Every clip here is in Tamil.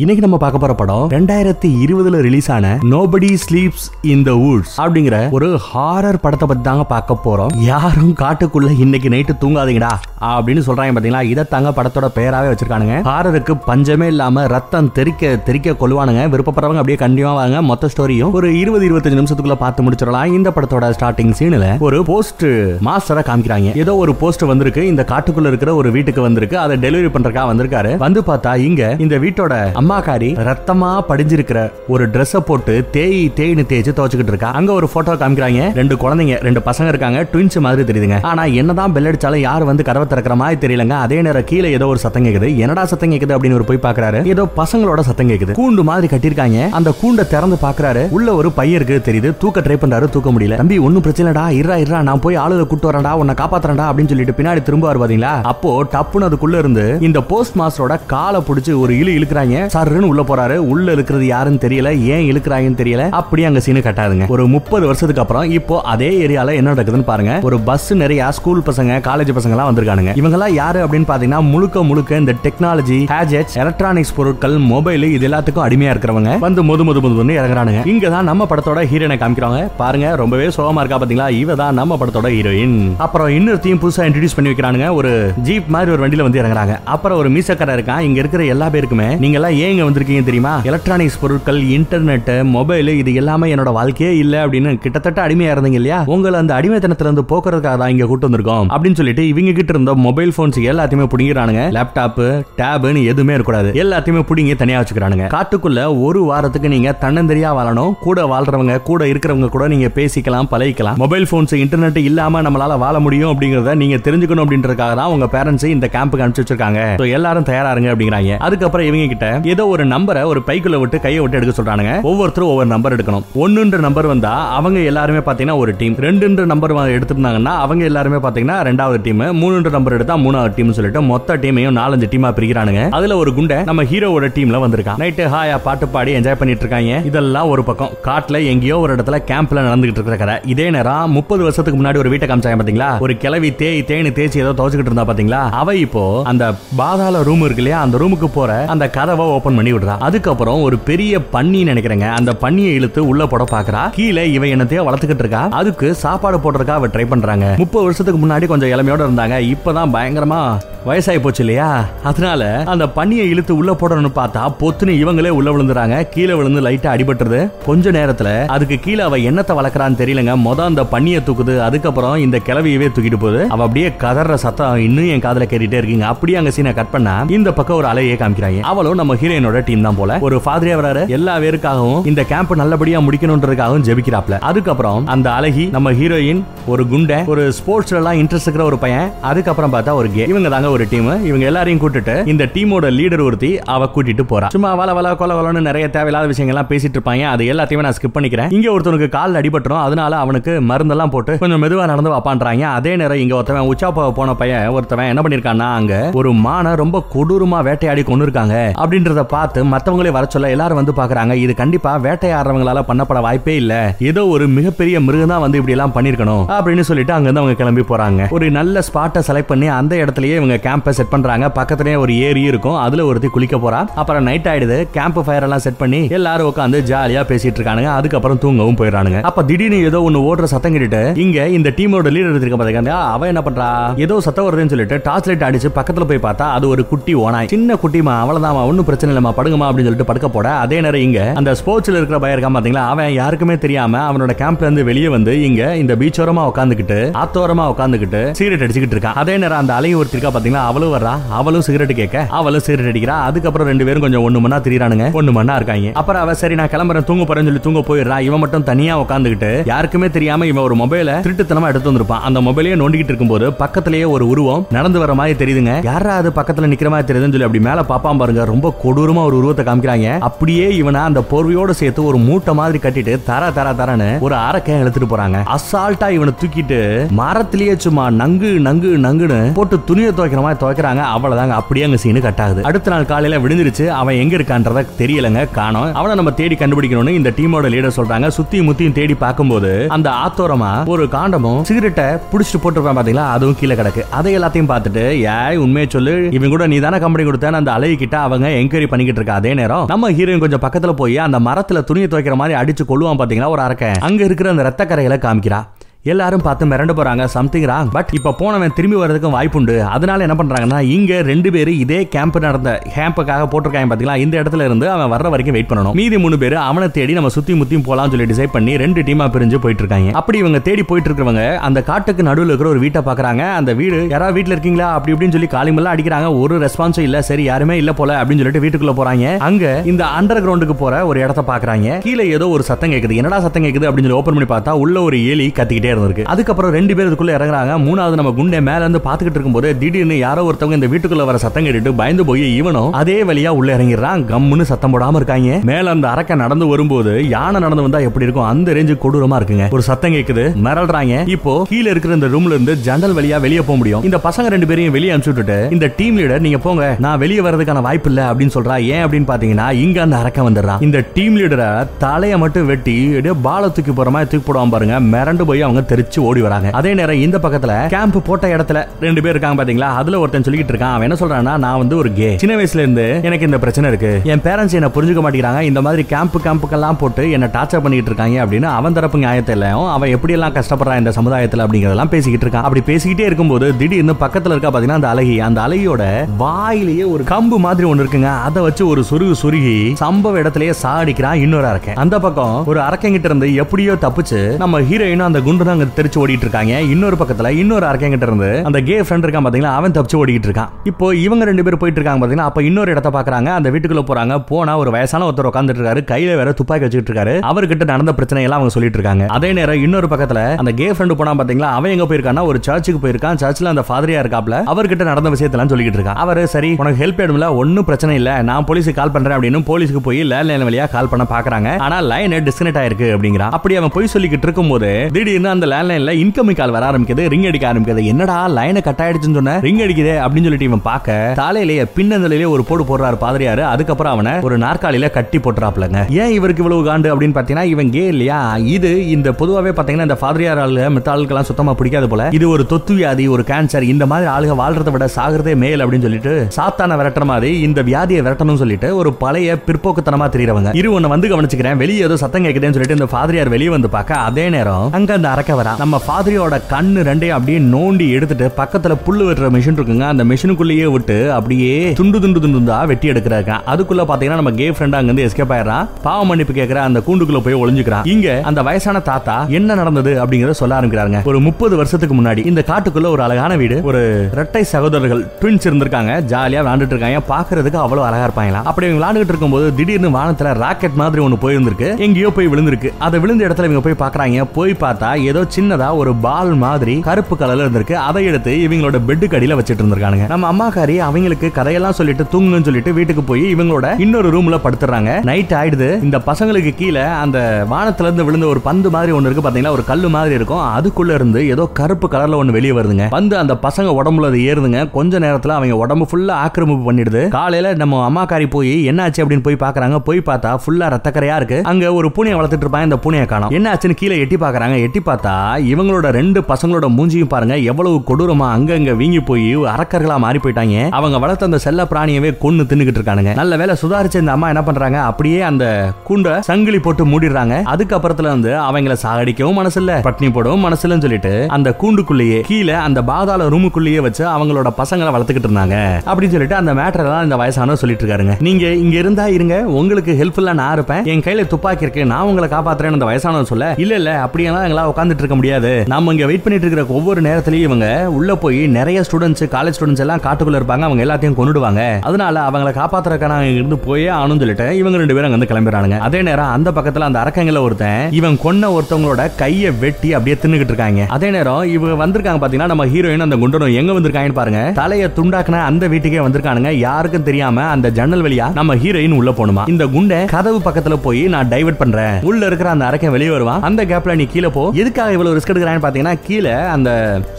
இன்னைக்கு நம்ம பார்க்க போற படம் ரெண்டாயிரத்தி இருபதுல ரிலீஸ் ஆன nobody sleeps in the woods அப்படிங்கிற ஒரு ஹாரர் படத்தை பத்தி தாங்க பார்க்க போறோம். யாரும் காட்டுக்குள்ள இன்னைக்கு நைட்டு தூங்காதீங்கடா அப்படின்னு சொல்றாங்க பாத்தீங்களா? இதை தாங்க படத்தோட பெயராவே வச்சிருக்கானுங்க. ஹாரருக்கு பஞ்சமே இல்லாம ரத்தம் தெறிக்க தெறிக்க கொள்வானுங்க. விருப்பப்படுறவங்க அப்படியே கண்டிப்பா வாங்க. மொத்த ஸ்டோரியும் ஒரு இருபது இருபத்தஞ்சு நிமிஷத்துக்குள்ள பார்த்து முடிச்சிடலாம். இந்த படத்தோட ஸ்டார்டிங் சீன்ல ஒரு போஸ்ட் மாஸ்டரா காமிக்கிறாங்க. ஏதோ ஒரு போஸ்ட் வந்திருக்கு. இந்த காட்டுக்குள்ள இருக்கிற ஒரு வீட்டுக்கு வந்திருக்கு. அதை டெலிவரி பண்றதுக்காக வந்திருக்காரு. வந்து பார்த்தா இங்க இந்த வீட்டோட அம்மாக்காரி ரத்தமா படிஞ்சிருக்கிற ஒரு Dress போட்டு தேய் தேய்னு தேய்ச்சி துவச்சுக்கிட்டு இருக்கா. அங்க ஒரு போட்டோ காமிக்கிறாங்க. ரெண்டு குழந்தைங்க ரெண்டு பசங்க இருக்காங்க. ட்வின்ஸ் மாதிரி தெரியுதுங்க. ஆனா என்னதான் பெல் அடிச்சாலும் யார் வந்து கதவை திறக்கிற மாதிரி தெரியலங்க. அதே நேரம் கீழே ஏதோ ஒரு சத்தம் கேக்குது. என்னடா சத்தம் கேக்குது அப்படின்னு ஒரு போய் பாக்குறாரு. ஏதோ பசங்களோட சத்தம் கேக்குது. கூண்டு மாதிரி கட்டிருக்காங்க அந்த கூண்டை திறந்து பாக்குறாரு. உள்ள ஒரு பையன் இருக்கு தெரியுது. தூக்க ட்ரை பண்றாரு தூக்க முடியல. தம்பி ஒன்னும் பிரச்சனைடா இல்லடா இருடா. நான் போய் ஆளுகளை கூட்டு வரேன்டா. உன்னை காப்பாத்துறேன்டா. அப்படின்னு சொல்லிட்டு பின்னாடி திரும்ப வருவாதீங்களா அப்போ டப்புன்னு அதுக்குள்ள இருந்து இந்த போஸ்ட் மாஸ்டரோட காலை பிடிச்சி ஒரு இழு இழுக்கிறாங்க. சருன்னு உள்ள போறாரு. உள்ள இருக்கிறது யாருன்னு தெரியல. ஏன் இழுக்கிறாங்கன்னு தெரியல. அப்படி அங்க சீனு கட்டாதுங்க. ஒரு முப்பது வருஷத்துக்கு அப்புறம் இப்போ அதே ஏரியால என்ன நடக்குதுன்னு பாருங்க. ஒரு பஸ் நிறைய ஸ்கூல் பசங்க காலேஜ் பசங்க எல்லாம் வந்திருக்கானுங்க. இவங்க எல்லாம் யாரு அப்படின்னு பாத்தீங்கன்னா முழுக்க முழுக்க இந்த டெக்னாலஜி ஹேஜெட்ஸ் எலக்ட்ரானிக்ஸ் பொருட்கள் மொபைல் இது எல்லாத்துக்கும் அடிமையா இருக்கிறவங்க. வந்து முது முது முதுன்னு இறங்குறானுங்க. இங்க தான் நம்ம படத்தோட ஹீரோயினை காமிக்கிறாங்க. பாருங்க ரொம்பவே சோகமா இருக்கா பாத்தீங்களா? இவ தான் நம்ம படத்தோட ஹீரோயின் அப்புறம் இன்னொருத்தையும் புதுசா இன்ட்ரடியூஸ் பண்ணி வைக்கிறானுங்க. ஒரு ஜீப் மாதிரி ஒரு வண்டியில வந்து இறங்குறாங்க. அப்புறம் ஒரு மீசக்காரர் இருக்கான். இங்க இருக்கிற எல்லா பேருக்குமே நீங்க எல்லாம் ஏன் இங்க வந்திருக்கீங்க தெரியுமா? எலக்ட்ரானிக்ஸ் பொருட்கள் இன்டர்நெட் மொபைல் இது எல்லாமே என்னோட வாழ்க்கையே இல்ல அப்படின்னு கிட்டத்தட்ட அடிமையா இருந்தீங்க இல்லையா? உங்களை அந்த அடிமைத்தனத்துல இருந்து போக்குறதுக்காக தான் இங்க கூட்டு வந்திருக்கோம். அப்படின்னு சொல்லிட்டு இவங்க கிட்ட இருந்த மொபைல் போன்ஸ் எல்லாத்தையுமே பிடிங்கிறானுங்க லேப்டாப் டேப்னு எதுவுமே இருக்கக்கூடாது. எல்லாத்தையுமே பிடிங்க தனியா வச்சுக்கிறானுங்க. காட்டுக்குள்ள ஒரு வாரத்துக்கு நீங்க தன்னந்தரியா வாழணும். கூட வாழ்றவங்க கூட இருக்கிறவங்க கூட நீங்க பேசிக்கலாம் பழகிக்கலாம். மொபைல் போன்ஸ் இன்டர்நெட் இல்லாம நம்மளால வாழ முடியும் அப்படிங்கறத நீங்க தெரிஞ்சுக்கணும் அப்படின்றதுக்காக தான் உங்க பேரண்ட்ஸ் இந்த கேம்புக்கு அனுப்பிச்சு வச்சிருக்காங்க. எல்லாரும் தயாராருங்க அப்படிங்கிறாங்க. அதுக்கப்புறம் இவங்க கிட்ட ஏதோ ஒரு நம்பரை ஒரு பைக்குள்ள விட்டு கையை விட்டு எடுக்க சொல்றானுங்க. ஒவ்வொருத்தரும் ஒவ்வொரு நம்பர் எடுக்கணும். ஒன்னுன்ற நம்பர் வந்தா அவங்க எல்லாருமே பாத்தீங்கன்னா ஒரு டீம். ரெண்டுன்ற நம்பர் எடுத்திருந்தாங்கன்னா அவங்க எல்லாருமே பாத்தீங்கன்னா ரெண்டாவது டீம். மூணுன்ற நம்பர் எடுத்தா மூணாவது டீம் சொல்லிட்டு மொத்த டீமையும் நாலஞ்சு டீமா பிரிக்கிறானுங்க. அதுல ஒரு குண்டை நம்ம ஹீரோவோட டீம்ல வந்திருக்கான். நைட்டு ஹாயா பாட்டு பாடி என்ஜாய் பண்ணிட்டு இருக்காங்க. இதெல்லாம் ஒரு பக்கம். காட்டுல எங்கேயோ ஒரு இடத்துல கேம்ப்ல நடந்துகிட்டு இருக்கிற கதை. இதே நேரம் முப்பது வருஷத்துக்கு முன்னாடி ஒரு வீட்டை காமிச்சாங்க பாத்தீங்களா? ஒரு கிளவி தேய் தேனு தேய்ச்சி ஏதோ துவச்சுக்கிட்டு இருந்தா பாத்தீங்களா? அவ இப்போ அந்த பாதாள ரூம் இருக்கு இல்லையா? அந்த ரூமுக்கு போற அந்த கதவை ஓபன் பண்ணி விடுறா. அதுக்கப்புறம் ஒரு பெரிய பன்னி நினைக்கிறேங்க. அந்த பன்னியை இழுத்து உள்ள போட பாக்குறா. கீழே இவன் என்னத்தையோ வளர்த்துக்கிட்டு இருக்கா. அதுக்கு சாப்பாடு போடுறதுக்கா அவ ட்ரை பண்றாங்க. முப்பது வருஷத்துக்கு முன்னாடி கொஞ்சம் இளமையோட இருந்தாங்க. இப்பதான் பயங்கரமா வயசாகி போச்சு இல்லையா? அதனால அந்த பன்னியை இழுத்து உள்ள போடணும்னு பார்த்தா பொத்துன்னு இவங்களே உள்ள விழுந்துறாங்க. கீழே விழுந்து லைட்டா அடிபட்டுருது. கொஞ்ச நேரத்துல அதுக்கு கீழே அவ என்னத்தை வளர்க்கறான்னு தெரியலங்க. மொத அந்த பன்னியை தூக்குது. அதுக்கப்புறம் இந்த கிளவியவே தூக்கிட்டு போகுது. அவ அப்படியே கதற சத்தம் இன்னும் என் காதல கேட்டுட்டே இருக்கீங்க. அப்படியே அங்க சீனை கட் பண்ணா இந்த பக்கம் ஒரு அலையே காமிக்கிறாங்க. அவளும் நம்ம ஹீரோயினோட டீம் தான் போல. ஒரு ஃபாதரே வராரு. எல்லா பேருக்காகவும் இந்த கேம்ப் நல்லபடியா முடிக்கணும்ன்றதுக்காகவும் ஜெபிக்கிறாப்ல. அதுக்கப்புறம் அந்த அழகி நம்ம ஹீரோயின் ஒரு குண்டை ஒரு ஸ்போர்ட்ஸ்ல எல்லாம் இன்ட்ரெஸ்ட் இருக்கிற ஒரு பையன் அதுக்கப்புறம் பார்த்தா ஒரு கே இவங்க தாங்க ஒரு டீம் இவங்க எல்லாரையும் கூட்டிட்டு இந்த டீமோட லீடர் ஒருத்தி அவ கூட்டிட்டு போறா. சும்மா வள வள கொல கொலன்னு நிறைய தேவையில்லாத விஷயங்கள்லாம் பேசிட்டு இருப்பாங்க. அது எல்லாத்தையுமே நான் ஸ்கிப் பண்ணிக்கிறேன். இங்க ஒருத்தனுக்கு கால் அடிபட்டுரும். அதனால அவனுக்கு மருந்தெல்லாம் போட்டு கொஞ்சம் மெதுவா நடந்து வாப்பான்றாங்க. அதே நேரம் இங்க ஒருத்தவன் உச்சா போன பையன் ஒருத்தவன் என்ன பண்ணிருக்கான்னா அங்க ஒரு மானை ரொம்ப கொடூரமா வேட்டையாடி கொண்டு இருக்காங்க அப்படின்றத பார்த்து மத்தவங்களே வர சொல்ல எல்லாரும் வந்து பாக்குறாங்க இது கண்டிப்பா வேட்டையாடுறவங்களால பண்ணப்பட வாய்ப்பே இல்ல. ஏதோ ஒரு மிகப்பெரிய மிருகம் தான் வந்து இப்படி எல்லாம் பண்ணிருக்கணும் அப்படின்னு சொல்லிட்டு அங்க இருந்து அவங்க கிளம்பி போறாங்க. ஒரு நல்ல ஸ்பாட்டை செலக்ட் பண்ணி அந்த இடத்துலயே இவங்க கேம்ப செட் பண்றாங்க. பக்கத்துலயே ஒரு ஏரி இருக்கும். அதுல ஒருத்தி குளிக்க போறா. அப்புறம் நைட் ஆயிடுது. கேம்ப் ஃபயர் எல்லாம் செட் பண்ணி எல்லாரும் உட்காந்து ஜாலியா பேசிட்டு இருக்கானுங்க. அதுக்கப்புறம் தூங்கவும் போயிடறானுங்க. அப்ப திடீர்னு ஏதோ ஒன்னு ஓடுற சத்தம் கேட்டுட்டு இங்க இந்த டீமோட லீடர் இருக்க பாத்தீங்கன்னா அவ என்ன பண்றா? ஏதோ சத்தம் வருதுன்னு சொல்லிட்டு டார்ச் லைட் அடிச்சு பக்கத்துல போய் பார்த்தா அது ஒரு குட்டி ஓனாய். சின்ன குட்டிமா அவ்வளவுதான் ஒன்னும் பிரச்சனை இல்லமா படுங்கம்மா அப்படின்னு சொல்லிட்டு படுக்க போட. அதே நேரம் இங்க அந்த ஸ்போர்ட்ஸ்ல இருக்கிற பயம் இருக்கான் பாத்தீங்களா? அவன் யாருக்குமே தெரியாம அவனோட கேம்ப்ல இருந்து வெளியே வந்து இங்க இந்த பீச்சோரமா உட்காந்துக்கிட்டு ஆத்தோரமா உட்காந்துக்கிட்டு சிகரெட் அடிச்சுக்கிட்டு இருக்கான். அதே நேரம் அந்த அலையை ஒருத்தி இருக்கா பாத்தீங்களா? அவளும் வர்றா. அவளும் சிகரெட் கேட்க அவளும் சிகரெட் அடிக்கிறா. அதுக்கப்புறம் ரெண்டு பேரும் கொஞ்சம் ஒண்ணு மண்ணா தெரியறானுங்க. ஒண்ணு மண்ணா இருக்காங்க. அப்புறம் அவ சரி நான் கிளம்புறேன் தூங்க போறேன்னு சொல்லி தூங்க போயிடுறா. இவன் மட்டும் தனியா உட்காந்துக்கிட்டு யாருக்குமே தெரியாம இவன் ஒரு மொபைல திருட்டுத்தனமா எடுத்து வந்திருப்பான். அந்த மொபைலையே நோண்டிக்கிட்டு இருக்கும்போது பக்கத்திலேயே ஒரு உருவம் நடந்து வர மாதிரி தெரியுதுங்க. யாரா அது பக்கத்துல நிக்கிற மாதிரி தெரியுதுன்னு சொல்லி அப்படி மேல பாப்பான் பாருங்க. ரொம்ப கொடூரமா ஒரு உருவத்தை காமிக்கிறாங்க. அப்படியே இவனை அந்த போர்வையோட சேர்த்து ஒரு மூட்டை மாதிரி கட்டிட்டு தர தர தரன்னு ஒரு அரக்கன் எழுத்துட்டு போறாங்க. அசால்ட்டா இவனை தூக்கிட்டு மரத்திலேயே சும்மா நங்கு நங்கு நங்குன்னு போட்டு துணியை துவைக்கிற மாதிரி துவைக்கிறாங்க. அவ்வளவுதாங்க. அப்படியே அங்க சீனு கட்டாகுது அடுத்த நாள் காலையில விழுந்துருச்சு. அவன் எங்க இருக்கான்றத தெரியலங்க. காணோம். அவனை நம்ம தேடி கண்டுபிடிக்கணும்னு இந்த டீமோட லீடர் சொல்றாங்க. சுத்தியும் முத்தியும் தேடி பார்க்கும்போது அந்த ஆத்தோரமா ஒரு காண்டமும் சிகரெட்டை புடிச்சிட்டு போட்டுருப்பான் பாத்தீங்களா? அதுவும் கீழே கிடக்கு. அதை எல்லாத்தையும் பார்த்துட்டு ஏய் உண்மையை சொல்லு. இவன் கூட நீ தானே கம்பெனி கொடுத்தேன் அந்த அலைய கிட்ட அவங்க என்கொயரி மாதிரி பண்ணிக்கிட்டு இருக்க அதே நேரம் நம்ம ஹீரோயின் கொஞ்சம் பக்கத்துல போய் அந்த மரத்துல துணியை துவைக்கிற மாதிரி அடிச்சு கொள்ளுவான் பாத்தீங்கன்னா ஒரு அரக்க அங்க இருக்கிற அந்த ரத்த கரைகளை காமிக்கிறா. எல்லாரும் பார்த்து மிரண்டு போறாங்க சம்திங் ராங் பட் இப்ப போனவன் திரும்பி வர்றதுக்கும் வாய்ப்புண்டு. அதனால என்ன பண்றாங்கன்னா இங்க ரெண்டு பேரு இதே கேம்ப் நடந்த கேம்புக்காக போட்டிருக்காங்க பாத்தீங்களா? இந்த இடத்துல இருந்து அவன் வர்ற வரைக்கும் வெயிட் பண்ணணும். மீதி மூணு பேர் அவனை தேடி நம்ம சுத்தி முத்தியும் போலாம்னு சொல்லி டிசைட் பண்ணி ரெண்டு டீமா பிரிஞ்சு போயிட்டு இருக்காங்க அப்படி இவங்க தேடி போயிட்டு இருக்கிறவங்க அந்த காட்டுக்கு நடுவில் இருக்கிற ஒரு வீட்டை பாக்குறாங்க. அந்த வீடு யாராவது வீட்டுல இருக்கீங்களா? அப்படி இப்படின்னு சொல்லி காலிமெல்லாம் அடிக்கிறாங்க. ஒரு ரெஸ்பான்ஸும் இல்ல. சரி யாருமே இல்ல போல அப்படின்னு சொல்லிட்டு வீட்டுக்குள்ள போறாங்க. அங்க இந்த அண்டர் கிரவுண்டுக்கு போற ஒரு இடத்த பாக்குறாங்க. கீழே ஏதோ ஒரு சத்தம் கேக்குது. என்னடா சத்தம் கேக்குது அப்படின்னு சொல்லி ஓபன் பண்ணி பார்த்தா உள்ள ஒரு எலி கத்திக்கிட்டே இருந்திருக்கு அதுக்கப்புறம் ரெண்டு பேர் இதுக்குள்ள இறங்குறாங்க. மூணாவது நம்ம குண்டை மேல இருந்து பாத்துக்கிட்டு இருக்கும்போது திடீர்னு யாரோ ஒருத்தவங்க இந்த வீட்டுக்குள்ள வர சத்தம் கேட்டுட்டு பயந்து போய் இவனும் அதே வழியா உள்ள இறங்கிடுறான். கம்முன்னு சத்தம் போடாம இருக்காங்க. மேல அந்த அரக்க நடந்து வரும்போது யானை நடந்து வந்தா எப்படி இருக்கும்? அந்த ரேஞ்சு கொடூரமா இருக்குங்க. ஒரு சத்தம் கேக்குது. மிரள்றாங்க. இப்போ கீழே இருக்கிற இந்த ரூம்ல இருந்து ஜன்னல் வழியா வெளியே போக முடியும். இந்த பசங்க ரெண்டு பேரையும் வெளியே அனுப்பிச்சு விட்டுட்டு இந்த டீம் லீடர் நீங்க போங்க. நான் வெளியே வர்றதுக்கான வாய்ப்பு இல்ல. அப்படின்னு சொல்றா. ஏன் அப்படின்னு பாத்தீங்கன்னா இங்க அந்த அரக்க வந்துடுறான். இந்த டீம் லீடரை தலையை மட்டும் வெட்டி அப்படியே பால தூக்கி போற மாதிரி தூக்கி போடுவான் பாருங்க. மிரண்டு போய் அவங்க தெரிச்சு ஓடி வராங்க. அதே நேரம் இந்த பக்கத்துல கேம்ப் போட்ட இடத்துல ரெண்டு பேர் இருக்காங்க பாத்தீங்களா? அதுல ஒருத்தன் சொல்லிட்டு இருக்கான். அவன் என்ன சொல்றான்னா நான் வந்து ஒரு கே சின்ன வயசுல இருந்து எனக்கு இந்த பிரச்சனை இருக்கு. என் பேரண்ட்ஸ் என்ன புரிஞ்சுக்க மாட்டேங்கிறாங்க. இந்த மாதிரி கேம்ப் கேம்புக்கெல்லாம் போட்டு என்ன டார்ச்சர் பண்ணிட்டு இருக்காங்க அப்படின்னு அவன் தரப்பு நியாயத்தை அவன் எப்படி எல்லாம் கஷ்டப்படுறான் இந்த சமுதாயத்துல அப்படிங்கறதெல்லாம் பேசிக்கிட்டு இருக்கான். அப்படி பேசிக்கிட்டே இருக்கும்போது திடீர்னு பக்கத்துல இருக்கா பாத்தீங்கன்னா அந்த அழகி. அந்த அழகியோட வாயிலேயே ஒரு கம்பு மாதிரி ஒண்ணு இருக்குங்க. அதை வச்சு ஒரு சுருகு சுருகி சம்பவ இடத்துலயே சாடிக்கிறான் இன்னொரு அரக்கன். அந்த பக்கம் ஒரு அரக்கங்கிட்ட இருந்து எப்படியோ தப்பிச்சு நம்ம ஹீரோயினும் அந்த குண்டு தான் அங்க தெரிச்சு ஓடிட்டு இருக்காங்க. இன்னொரு பக்கத்துல இன்னொரு அரக்கங்கிட்ட இருந்து அந்த கே ஃப்ரெண்ட் இருக்கான் பாத்தீங்களா? அவன் தப்பிச்சு ஓடிட்டு இருக்கான். இப்போ இவங்க ரெண்டு பேரும் போயிட்டு இருக்காங்க பாத்தீங்கன்னா அப்ப இன்னொரு இடத்த பாக்குறாங்க. அந்த வீட்டுக்குள்ள போறாங்க. போனா ஒரு வயசான ஒருத்தர் உட்காந்துட்டு இருக்காரு. கையில வேற துப்பாக்கி வச்சுட்டு இருக்காரு. அவர்கிட்ட நடந்த பிரச்சனை எல்லாம் அவங்க சொல்லிட்டு இருக்காங்க. அதே நேரம் இன்னொரு பக்கத்துல அந்த கே ஃப்ரெண்ட் போனா பாத்தீங்களா? அவன் எங்க போயிருக்கான்னா ஒரு சர்ச்சுக்கு போயிருக்கான். சர்ச்சில் அந்த ஃபாதரியா இருக்காப்ல? அவர்கிட்ட நடந்த விஷயத்தெல்லாம் சொல்லிட்டு இருக்கான். அவரு சரி உனக்கு ஹெல்ப் வேணும்ல. ஒன்னும் பிரச்சனை இல்ல. நான் போலீஸுக்கு கால் பண்றேன் அப்படின்னு போலீஸுக்கு போய் லேண்ட் லைன் வழியா கால் பண்ண பாக்குறாங்க. ஆனா லைன் டிஸ்கனெக்ட் ஆயிருக்கு அப்படிங்கிறான். அப்படி அவன் போய் சொல்லிக்கிட்டு இருக்கும்போது திடீர்னு அந்த லேண்ட்லைன்ல இன்கமிங் கால் வர ஆரம்பிக்குது ரிங் அடிக்க ஆரம்பிக்குது. என்னடா லைனை கட் ஆயிடுச்சுன்னு சொன்ன? ரிங் அடிக்குதே அப்படின்னு சொல்லிட்டு இவன் பார்க்க தாலையிலேயே பின்னந்தலையிலே ஒரு போடு போடுறாரு பாதிரியாரு. அதுக்கப்புறம் அவனை ஒரு நாற்காலியில கட்டி போட்டுறாப்லங்க ஏன் இவருக்கு இவ்வளவு காண்டு அப்படின்னு பாத்தீங்கன்னா இவன் கே இல்லையா? இது இந்த பொதுவாகவே பாத்தீங்கன்னா இந்த பாதிரியார் ஆளுங்க மித்த ஆளுக்கெல்லாம் சுத்தமா பிடிக்காது போல. இது ஒரு தொத்து வியாதி ஒரு கேன்சர் இந்த மாதிரி ஆளுக வாழ்றதை விட சாகிறதே மேல் அப்படின்னு சொல்லிட்டு சாத்தான விரட்டுற மாதிரி இந்த வியாதியை விரட்டணும்னு சொல்லிட்டு ஒரு பழைய பிற்போக்குத்தனமா தெரியறவங்க. இரு ஒன்னு வந்து கவனிச்சுக்கிறேன் வெளியே ஏதோ சத்தம் கேட்குதுன்னு சொல்லிட்டு இந்த பாதிரியார் வெளியே வந்து பார்க்க அதே நேரம் அங்க அந்த அரக்க வரா. நம்ம ஃபாதரியோட கண்ணு ரெண்டையும் அப்படியே நோண்டி எடுத்துட்டு பக்கத்துல புல்லு வெட்டுற மிஷின் இருக்குங்க. அந்த மிஷினுக்குள்ளேயே விட்டு அப்படியே துண்டு துண்டு துண்டுதா வெட்டி எடுக்கிறாங்க. அதுக்குள்ள பாத்தீங்கன்னா நம்ம கே ஃப்ரெண்ட் அங்க இருந்து எஸ்கேப் ஆயிடுறான் பாவ மன்னிப்பு கேக்குற. அந்த கூண்டுக்குள்ள போய் ஒளிஞ்சுக்கிறான் இங்க அந்த வயசான தாத்தா என்ன நடந்தது அப்படிங்கறத சொல்ல ஆரம்பிக்கிறாங்க ஒரு முப்பது வருஷத்துக்கு முன்னாடி இந்த காட்டுக்குள்ள ஒரு அழகான வீடு. ஒரு இரட்டை சகோதரர்கள் ட்வின்ஸ் இருந்திருக்காங்க. ஜாலியா விளையாண்டுட்டு இருக்காங்க. பாக்குறதுக்கு அவ்வளவு அழகா இருப்பாங்களா? அப்படி இவங்க விளையாண்டுட்டு இருக்கும்போது திடீர்னு வானத்துல ராக்கெட் மாதிரி ஒன்னு போயிருந்திருக்கு. எங்கேயோ போய் விழுந்திருக்கு. அதை விழுந்த இடத்துல இவங்க போய் பாக்குறாங்க. போய் பார்த்தா ஏதோ ஏதோ சின்னதா ஒரு பால் மாதிரி கருப்பு கலர்ல இருந்திருக்கு. அதை எடுத்து இவங்களோட பெட்டுக்கு அடியில வச்சிட்டு இருந்திருக்காங்க நம்ம அம்மாக்காரி அவங்களுக்கு கதையெல்லாம் சொல்லிட்டு தூங்குன்னு சொல்லிட்டு வீட்டுக்கு போய் இவங்களோட இன்னொரு ரூம்ல படுத்துறாங்க. நைட் ஆயிடுது. இந்த பசங்களுக்கு கீழே அந்த வானத்துல இருந்து விழுந்த ஒரு பந்து மாதிரி ஒண்ணு இருக்கு பாத்தீங்கன்னா ஒரு கல்லு மாதிரி இருக்கும். அதுக்குள்ள இருந்து ஏதோ கருப்பு கலர்ல ஒண்ணு வெளியே வருதுங்க. வந்து அந்த பசங்க உடம்புல அது ஏறுதுங்க. கொஞ்ச நேரத்துல அவங்க உடம்பு ஃபுல்லா ஆக்கிரமிப்பு பண்ணிடுது. காலையில நம்ம அம்மாக்காரி போய் என்னாச்சு? அப்படின்னு போய் பாக்குறாங்க. போய் பார்த்தா ஃபுல்லா ரத்தக்கரையா இருக்கு. அங்க ஒரு பூனையை வளர்த்துட்டு இருப்பாங்க. இந்த பூனையை காணும். என்ன ஆச்சுன்னு கீழே எட்டி பாக்குறாங்க. எட்டி பார்த்தா இவங்களோட ரெண்டு பசங்களோட மூஞ்சியும் பாருங்க எவ்வளவு கொடூரமா அங்கங்க வீங்கி போய் அரக்கர்களா மாறி போயிட்டாங்க. அவங்க வளர்த்த அந்த செல்ல பிராணியவே கொன்னு தின்னுகிட்டு இருக்கானுங்க. நல்ல வேலை சுதாரிச்ச இந்த அம்மா என்ன பண்றாங்க? அப்படியே அந்த கூண்ட சங்கிலி போட்டு மூடிடுறாங்க. அதுக்கப்புறத்துல வந்து அவங்கள சாகடிக்கவும் மனசு இல்ல பட்னி போடவும் மனசு இல்லைன்னு சொல்லிட்டு அந்த கூண்டுக்குள்ளேயே கீழே அந்த பாதாள ரூமுக்குள்ளேயே வச்சு அவங்களோட பசங்களை வளர்த்துக்கிட்டு இருந்தாங்க. அப்படின்னு சொல்லிட்டு அந்த மேட்டர் எல்லாம் இந்த வயசானவர் சொல்லிட்டு இருக்காருங்க. நீங்க இங்க இருந்தா இருங்க உங்களுக்கு ஹெல்ப்ஃபுல்லா நான் இருப்பேன். என் கையில துப்பாக்கி இருக்கு நான் உங்களை காப்பாத்துறேன்னு அந்த வயசானவர் சொல்ல இல்ல இல்ல அப்படியெல்லாம் எங்களால இருக்க முடியாது. நாம இங்க வெயிட் பண்ணிட்டு இருக்கிற ஒவ்வொரு நேரத்திலயும் இவங்க உள்ள போய் நிறைய ஸ்டூடெண்ட்ஸ் காலேஜ் ஸ்டூடெண்ட்ஸ் எல்லாம் காட்டுக்குள்ள இருப்பாங்க. அவங்க எல்லாத்தையும் கொண்டுடுவாங்க அதனால அவங்களை காப்பாத்துறக்கான இருந்து போயே ஆனும் சொல்லிட்டு இவங்க ரெண்டு பேரும் அங்க வந்து கிளம்பிடுறாங்க அதே நேரம் அந்த பக்கத்துல அந்த அரக்கங்களை ஒருத்தன் இவன் கொன்ன ஒருத்தவங்களோட கையை வெட்டி அப்படியே தின்னுகிட்டு இருக்காங்க. அதே நேரம் இவங்க வந்திருக்காங்க பாத்தீங்கன்னா நம்ம ஹீரோயின் அந்த குண்டனும் எங்க வந்திருக்காங்கன்னு பாருங்க. தலையை துண்டாக்குன அந்த வீட்டுக்கே வந்திருக்கானுங்க. யாருக்கும் தெரியாம அந்த ஜன்னல் வழியா நம்ம ஹீரோயின் உள்ள போணுமா. இந்த குண்டை கதவு பக்கத்துல போய் நான் டைவர்ட் பண்றேன். உள்ள இருக்கிற அந்த அரக்கன் வெளியே வருவான். அந்த கேப்ல நீ கீழே போ. எதுக்காக எதுக்காக இவ்வளவு ரிஸ்க் எடுக்கிறான்னு பாத்தீங்கன்னா கீழே அந்த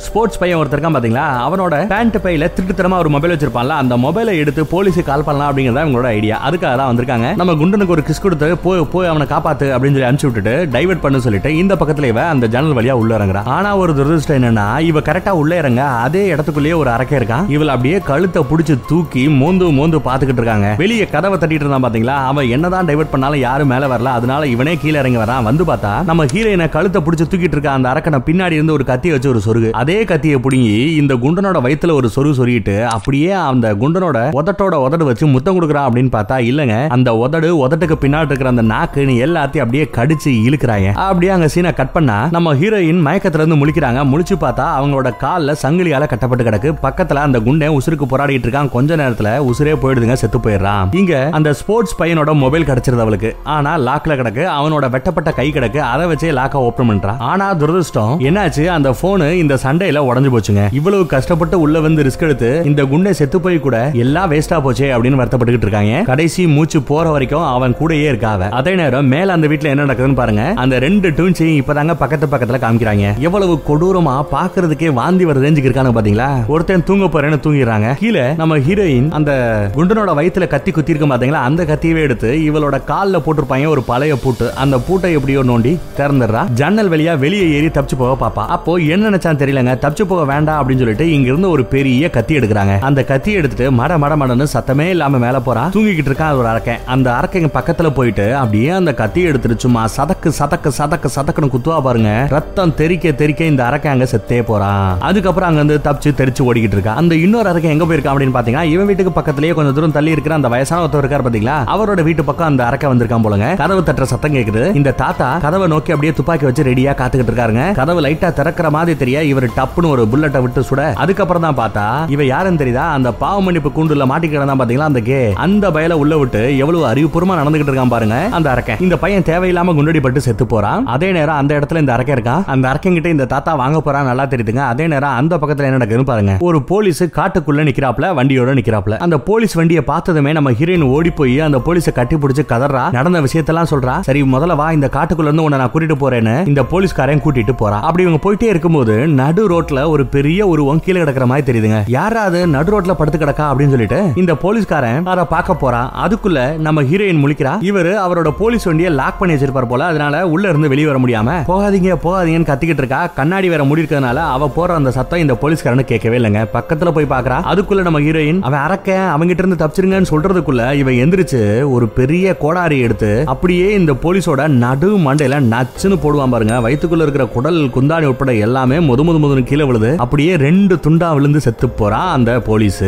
ஸ்போர்ட்ஸ் பையன் ஒருத்தர் இருக்கான் பாத்தீங்களா? அவனோட பேண்ட் பையில திருட்டுத்தனமா ஒரு மொபைல் வச்சிருப்பான்ல அந்த மொபைலை எடுத்து போலீஸுக்கு கால் பண்ணலாம் அப்படிங்கறத அவங்களோட ஐடியா அதுக்காக தான் வந்திருக்காங்க. நம்ம குண்டனுக்கு ஒரு கிஸ் கொடுத்து போய் போய் அவனை காப்பாத்து அப்படின்னு சொல்லி அனுப்பிச்சு விட்டுட்டு டைவர்ட் பண்ண சொல்லிட்டு இந்த பக்கத்துல இவ அந்த ஜன்னல் வழியா உள்ள இறங்குறா ஆனா ஒரு துரதிருஷ்டம் என்னன்னா இவ கரெக்டா உள்ள இறங்க அதே இடத்துக்குள்ளேயே ஒரு அரக்கை இருக்கான். இவள் அப்படியே கழுத்தை புடிச்சு தூக்கி மோந்து மோந்து பாத்துக்கிட்டு இருக்காங்க. வெளியே கதவை தட்டிட்டு இருந்தான் பாத்தீங்களா? அவன் என்னதான் டைவர்ட் பண்ணாலும் யாரும் மேல வரல. அதனால இவனே கீழே இறங்கி வரான். வந்து பார்த்தா நம்ம ஹீரோயினை கழுத்தை புடிச்சு தூக்கிட்டு இருக்க அந்த அரக்கனை பின்னாடி இருந்து ஒரு கத்தி வச்சு ஒரு சொருகு. அதே கத்தியை புடுங்கி இந்த குண்டனோட வயித்துல ஒரு சொருகு சொருகிட்டு அப்படியே அந்த குண்டனோட உதட்டோட உதடு வச்சு முத்தம் கொடுக்குறான் அப்படின்னு பார்த்தா இல்லங்க அந்த உதடு உதட்டுக்கு பின்னாடி இருக்கிற அந்த நாக்குன்னு எல்லாத்தையும் அப்படியே கடிச்சு இழுக்கிறாங்க. அப்படியே அங்க சீனை கட் பண்ணா நம்ம ஹீரோயின் மயக்கத்துல இருந்து முழிக்கிறாங்க. முழிச்சு பார்த்தா அவங்களோட கால்ல சங்கிலியால கட்டப்பட்டு கிடக்கு. பக்கத்துல அந்த குண்டை உசுருக்கு போராடிட்டு இருக்கான். கொஞ்ச நேரத்துல உசுரே போயிடுதுங்க செத்து போயிடுறான். இங்க அந்த ஸ்போர்ட்ஸ் பையனோட மொபைல் கிடைச்சிருது அவளுக்கு. ஆனா லாக்ல கிடக்கு. அவனோட வெட்டப்பட்ட கை கிடக்கு. அதை வச்சே லாக்க ஓபன் பண்றான். ஆனா துரதிருஷ்டம். என்னாச்சு? அந்த போனு இந்த சண்டையில உடஞ்சு போச்சுங்க. இவ்வளவு கஷ்டப்பட்டு உள்ள வந்து ரிஸ்க் எடுத்து இந்த குண்டை செத்து போய் கூட எல்லாம் வேஸ்டா போச்சே அப்படின்னு வருத்தப்பட்டுக்கிட்டு இருக்காங்க. கடைசி மூச்சு போற வரைக்கும் அவன் கூடயே இருக்காவ. அதே நேரம் மேல அந்த வீட்ல என்ன நடக்குதுன்னு பாருங்க. அந்த ரெண்டு டூன்ஸையும் இப்பதாங்க பக்கத்து பக்கத்துல காமிக்கிறாங்க. எவ்வளவு கொடூரமா பாக்குறதுக்கே வாந்தி வர ரேஞ்சுக்கு இருக்கானு பாத்தீங்களா? ஒருத்தன் தூங்க போறேன்னு தூங்கிடுறாங்க. கீழே நம்ம ஹீரோயின் அந்த குண்டனோட வயித்துல கத்தி குத்தி இருக்கும் பாத்தீங்களா? அந்த கத்தியவே எடுத்து இவளோட கால்ல போட்டிருப்பாங்க ஒரு பழைய பூட்டு. அந்த பூட்டை எப்படியோ நோண்டி திறந்துடுறா. ஜன்னல் வழியா வெளியே வெளியே ஏறி தப்பிச்சு போக பாப்பா. அப்போ என்ன நினைச்சான்னு தெரியலங்க. தப்பிச்சு போக வேண்டாம் அப்படின்னு சொல்லிட்டு இங்க இருந்து ஒரு பெரிய கத்தி எடுக்கிறாங்க. அந்த கத்தி எடுத்துட்டு மட மட மடன்னு சத்தமே இல்லாம மேல போறான் தூங்கிக்கிட்டு இருக்கான் அது ஒரு அரக்கன். அந்த அரக்கைங்க பக்கத்துல போயிட்டு அப்படியே அந்த கத்தி எடுத்துட்டு சும்மா சதக்கு சதக்கு சதக்கு சதக்குன்னு குத்துவா பாருங்க. ரத்தம் தெறிக்க தெறிக்க இந்த அரக்கன் அங்க செத்தே போறான். அதுக்கப்புறம் அங்க வந்து தப்பிச்சு தெரிச்சு ஓடிக்கிட்டு இருக்கா. அந்த இன்னொரு அரக்கன் எங்க போயிருக்கான் அப்படின்னு பாத்தீங்கன்னா இவன் வீட்டுக்கு பக்கத்துலயே கொஞ்சம் தூரம் தள்ளி இருக்கிற அந்த வயசான ஒருத்தர் இருக்காரு பாத்தீங்களா? அவரோட வீட்டு பக்கம் அந்த அரக்கன் வந்திருக்கான் போலங்க. கதவு தட்டுற சத்தம் கேக்குது. இந்த தாத்தா கதவை நோக்கி அப்படியே துப்பாக்கி வச்சு ரெடியா காத்து காத்துக்கிட்டு இருக்காருங்க. கதவு லைட்டா திறக்கிற மாதிரி தெரிய இவர் டப்புன்னு ஒரு புல்லட்டை விட்டு சுட அதுக்கப்புறம் தான் பார்த்தா இவ யாருன்னு தெரியுதா? அந்த பாவ மன்னிப்பு கூண்டுல மாட்டிக்கிறதா பாத்தீங்களா அந்த கே? அந்த பயல உள்ள விட்டு எவ்வளவு அறிவுபூர்வமா நடந்துகிட்டு இருக்கான் பாருங்க அந்த அரக்கன். இந்த பையன் தேவையில்லாம குண்டடி பட்டு செத்து போறான். அதே நேரம் அந்த இடத்துல இந்த அரக்கன் இருக்கான் அந்த அரக்கன் கிட்ட இந்த தாத்தா வாங்க போறான் நல்லா தெரியுதுங்க. அதே நேரம் அந்த பக்கத்துல என்ன நடக்குதுன்னு பாருங்க. ஒரு போலீஸ் காட்டுக்குள்ள நிக்கிறாப்ல வண்டியோட நிக்கிறாப்ல அந்த போலீஸ் வண்டியை பார்த்ததுமே நம்ம ஹீரோயின் ஓடி போய் அந்த போலீஸை கட்டி பிடிச்சு கதறா நடந்த விஷயத்தெல்லாம் சொல்றா. சரி முதல்ல வா இந்த காட்டுக்குள்ள இருந்து உன்னை நான் கூட்டிட்டு போறேன்னு இந்த போலீஸ்கார எல்லாரையும் கூட்டிட்டு போறா. அப்படி இவங்க போயிட்டே இருக்கும்போது நடு ரோட்ல ஒரு பெரிய ஒரு கீழே கிடக்கிற மாதிரி தெரியுதுங்க. யாராவது நடு ரோட்ல படுத்து கிடக்கா அப்படின்னு சொல்லிட்டு இந்த போலீஸ்காரன் அதை பார்க்க போறான் அதுக்குள்ள நம்ம ஹீரோயின் முழிக்கிறா. இவர் அவரோட போலீஸ் வண்டியை லாக் பண்ணி வச்சிருப்பார் போல. அதனால உள்ள இருந்து வெளியே வர முடியாம போகாதீங்க போகாதீங்கன்னு கத்திக்கிட்டு இருக்கா. கண்ணாடி வேற மூடி இருக்கிறதுனால அவ போற அந்த சத்தம் இந்த போலீஸ்காரனு கேட்கவே இல்லைங்க. பக்கத்துல போய் பாக்குறா அதுக்குள்ள நம்ம ஹீரோயின் அவன் அரக்க அவங்கிட்ட இருந்து தப்பிச்சிருங்கன்னு சொல்றதுக்குள்ள இவன் எந்திரிச்சு ஒரு பெரிய கோடாரி எடுத்து அப்படியே இந்த போலீஸோட நடு மண்டையில நச்சுன்னு போடுவான் பாருங்க. வயிற்றுக்குள்ள வயித்துக்குள்ள இருக்கிற குடல் குந்தாணி உட்பட எல்லாமே முது முது முதுன்னு கீழே விழுது. அப்படியே ரெண்டு துண்டா விழுந்து செத்து போறான் அந்த போலீஸ்.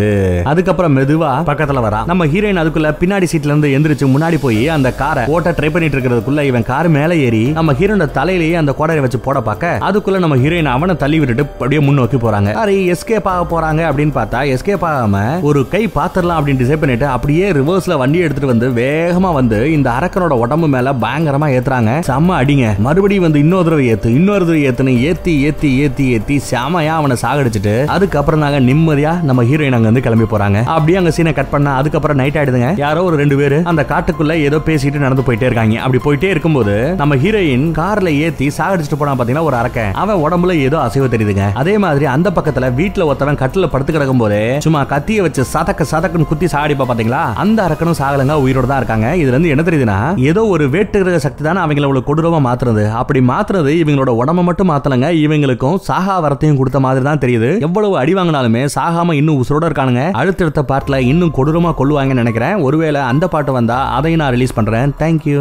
அதுக்கப்புறம் மெதுவா பக்கத்துல வரா. நம்ம ஹீரோயின் அதுக்குள்ள பின்னாடி சீட்ல இருந்து எந்திரிச்சு முன்னாடி போய் அந்த காரை ஓட்ட ட்ரை பண்ணிட்டு இருக்கிறதுக்குள்ள இவன் கார் மேல ஏறி நம்ம ஹீரோட தலையிலேயே அந்த கோடரை வச்சு போட பார்க்க அதுக்குள்ள நம்ம ஹீரோயின் அவனை தள்ளி விட்டுட்டு அப்படியே முன்னோக்கி போறாங்க. சரி எஸ்கேப் ஆக போறாங்க அப்படின்னு பார்த்தா எஸ்கேப் ஆகாம ஒரு கை பாத்திரலாம் அப்படின்னு டிசைட் பண்ணிட்டு அப்படியே ரிவர்ஸ்ல வண்டி எடுத்துட்டு வந்து வேகமா வந்து இந்த அரக்கனோட உடம்பு மேல பயங்கரமா ஏத்துறாங்க. செம்ம அடிங்க. மறுபடியும் வந்து இன்னொரு தடவை ஏத்து இன்னொரு தடவை ஏத்தி ஏத்தி ஏத்தி ஏத்தி செமையா அவனை சாகடிச்சிட்டு அதுக்கப்புறம் தாங்க நிம்மதியா நம்ம ஹீரோயின் அங்க வந்து கிளம்பி போறாங்க. அப்படியே அங்க சீனை கட் பண்ணா அதுக்கப்புறம் நைட் ஆயிடுதுங்க. யாரோ ஒரு ரெண்டு பேரு அந்த காட்டுக்குள்ள ஏதோ பேசிட்டு நடந்து போயிட்டே இருக்காங்க. அப்படி போயிட்டே இருக்கும்போது நம்ம ஹீரோயின் கார்ல ஏத்தி சாகடிச்சிட்டு போனா பாத்தீங்கன்னா ஒரு அரக்கன். அவன் உடம்புல ஏதோ அசைவு தெரியுதுங்க. அதே மாதிரி அந்த பக்கத்துல வீட்டுல ஒருத்தவன் கட்டில படுத்து கிடக்கும் போது சும்மா கத்திய வச்சு சதக்க சதக்குன்னு குத்தி சாடிப்பா பாத்தீங்களா? அந்த அரக்கனும் சாகலங்க உயிரோட தான் இருக்காங்க. இதுல இருந்து என்ன தெரியுதுன்னா ஏதோ ஒரு வேட்டு கிரக சக்தி தானே அவங்கள அவ்வளவு கொடூரமா மாத்துறது. அப்படி மாத்துறது இவங்களோட உடம்ப மட்டும் மாத்தலங்க இவங்களுக்கும் சாகா வரத்தையும் கொடுத்த மாதிரி தான் தெரியுது. எவ்வளவு அடி வாங்கினாலுமே சாகாம இன்னும் உசுரோட இருக்கானுங்க. அடுத்தடுத்த பாட்டில் இன்னும் கொடூரமா கொள்ளுவாங்கன்னு நினைக்கிறேன். ஒருவேளை அந்த பாட்டு வந்தா அதையும் நான் ரிலீஸ் பண்றேன். தேங்க்யூ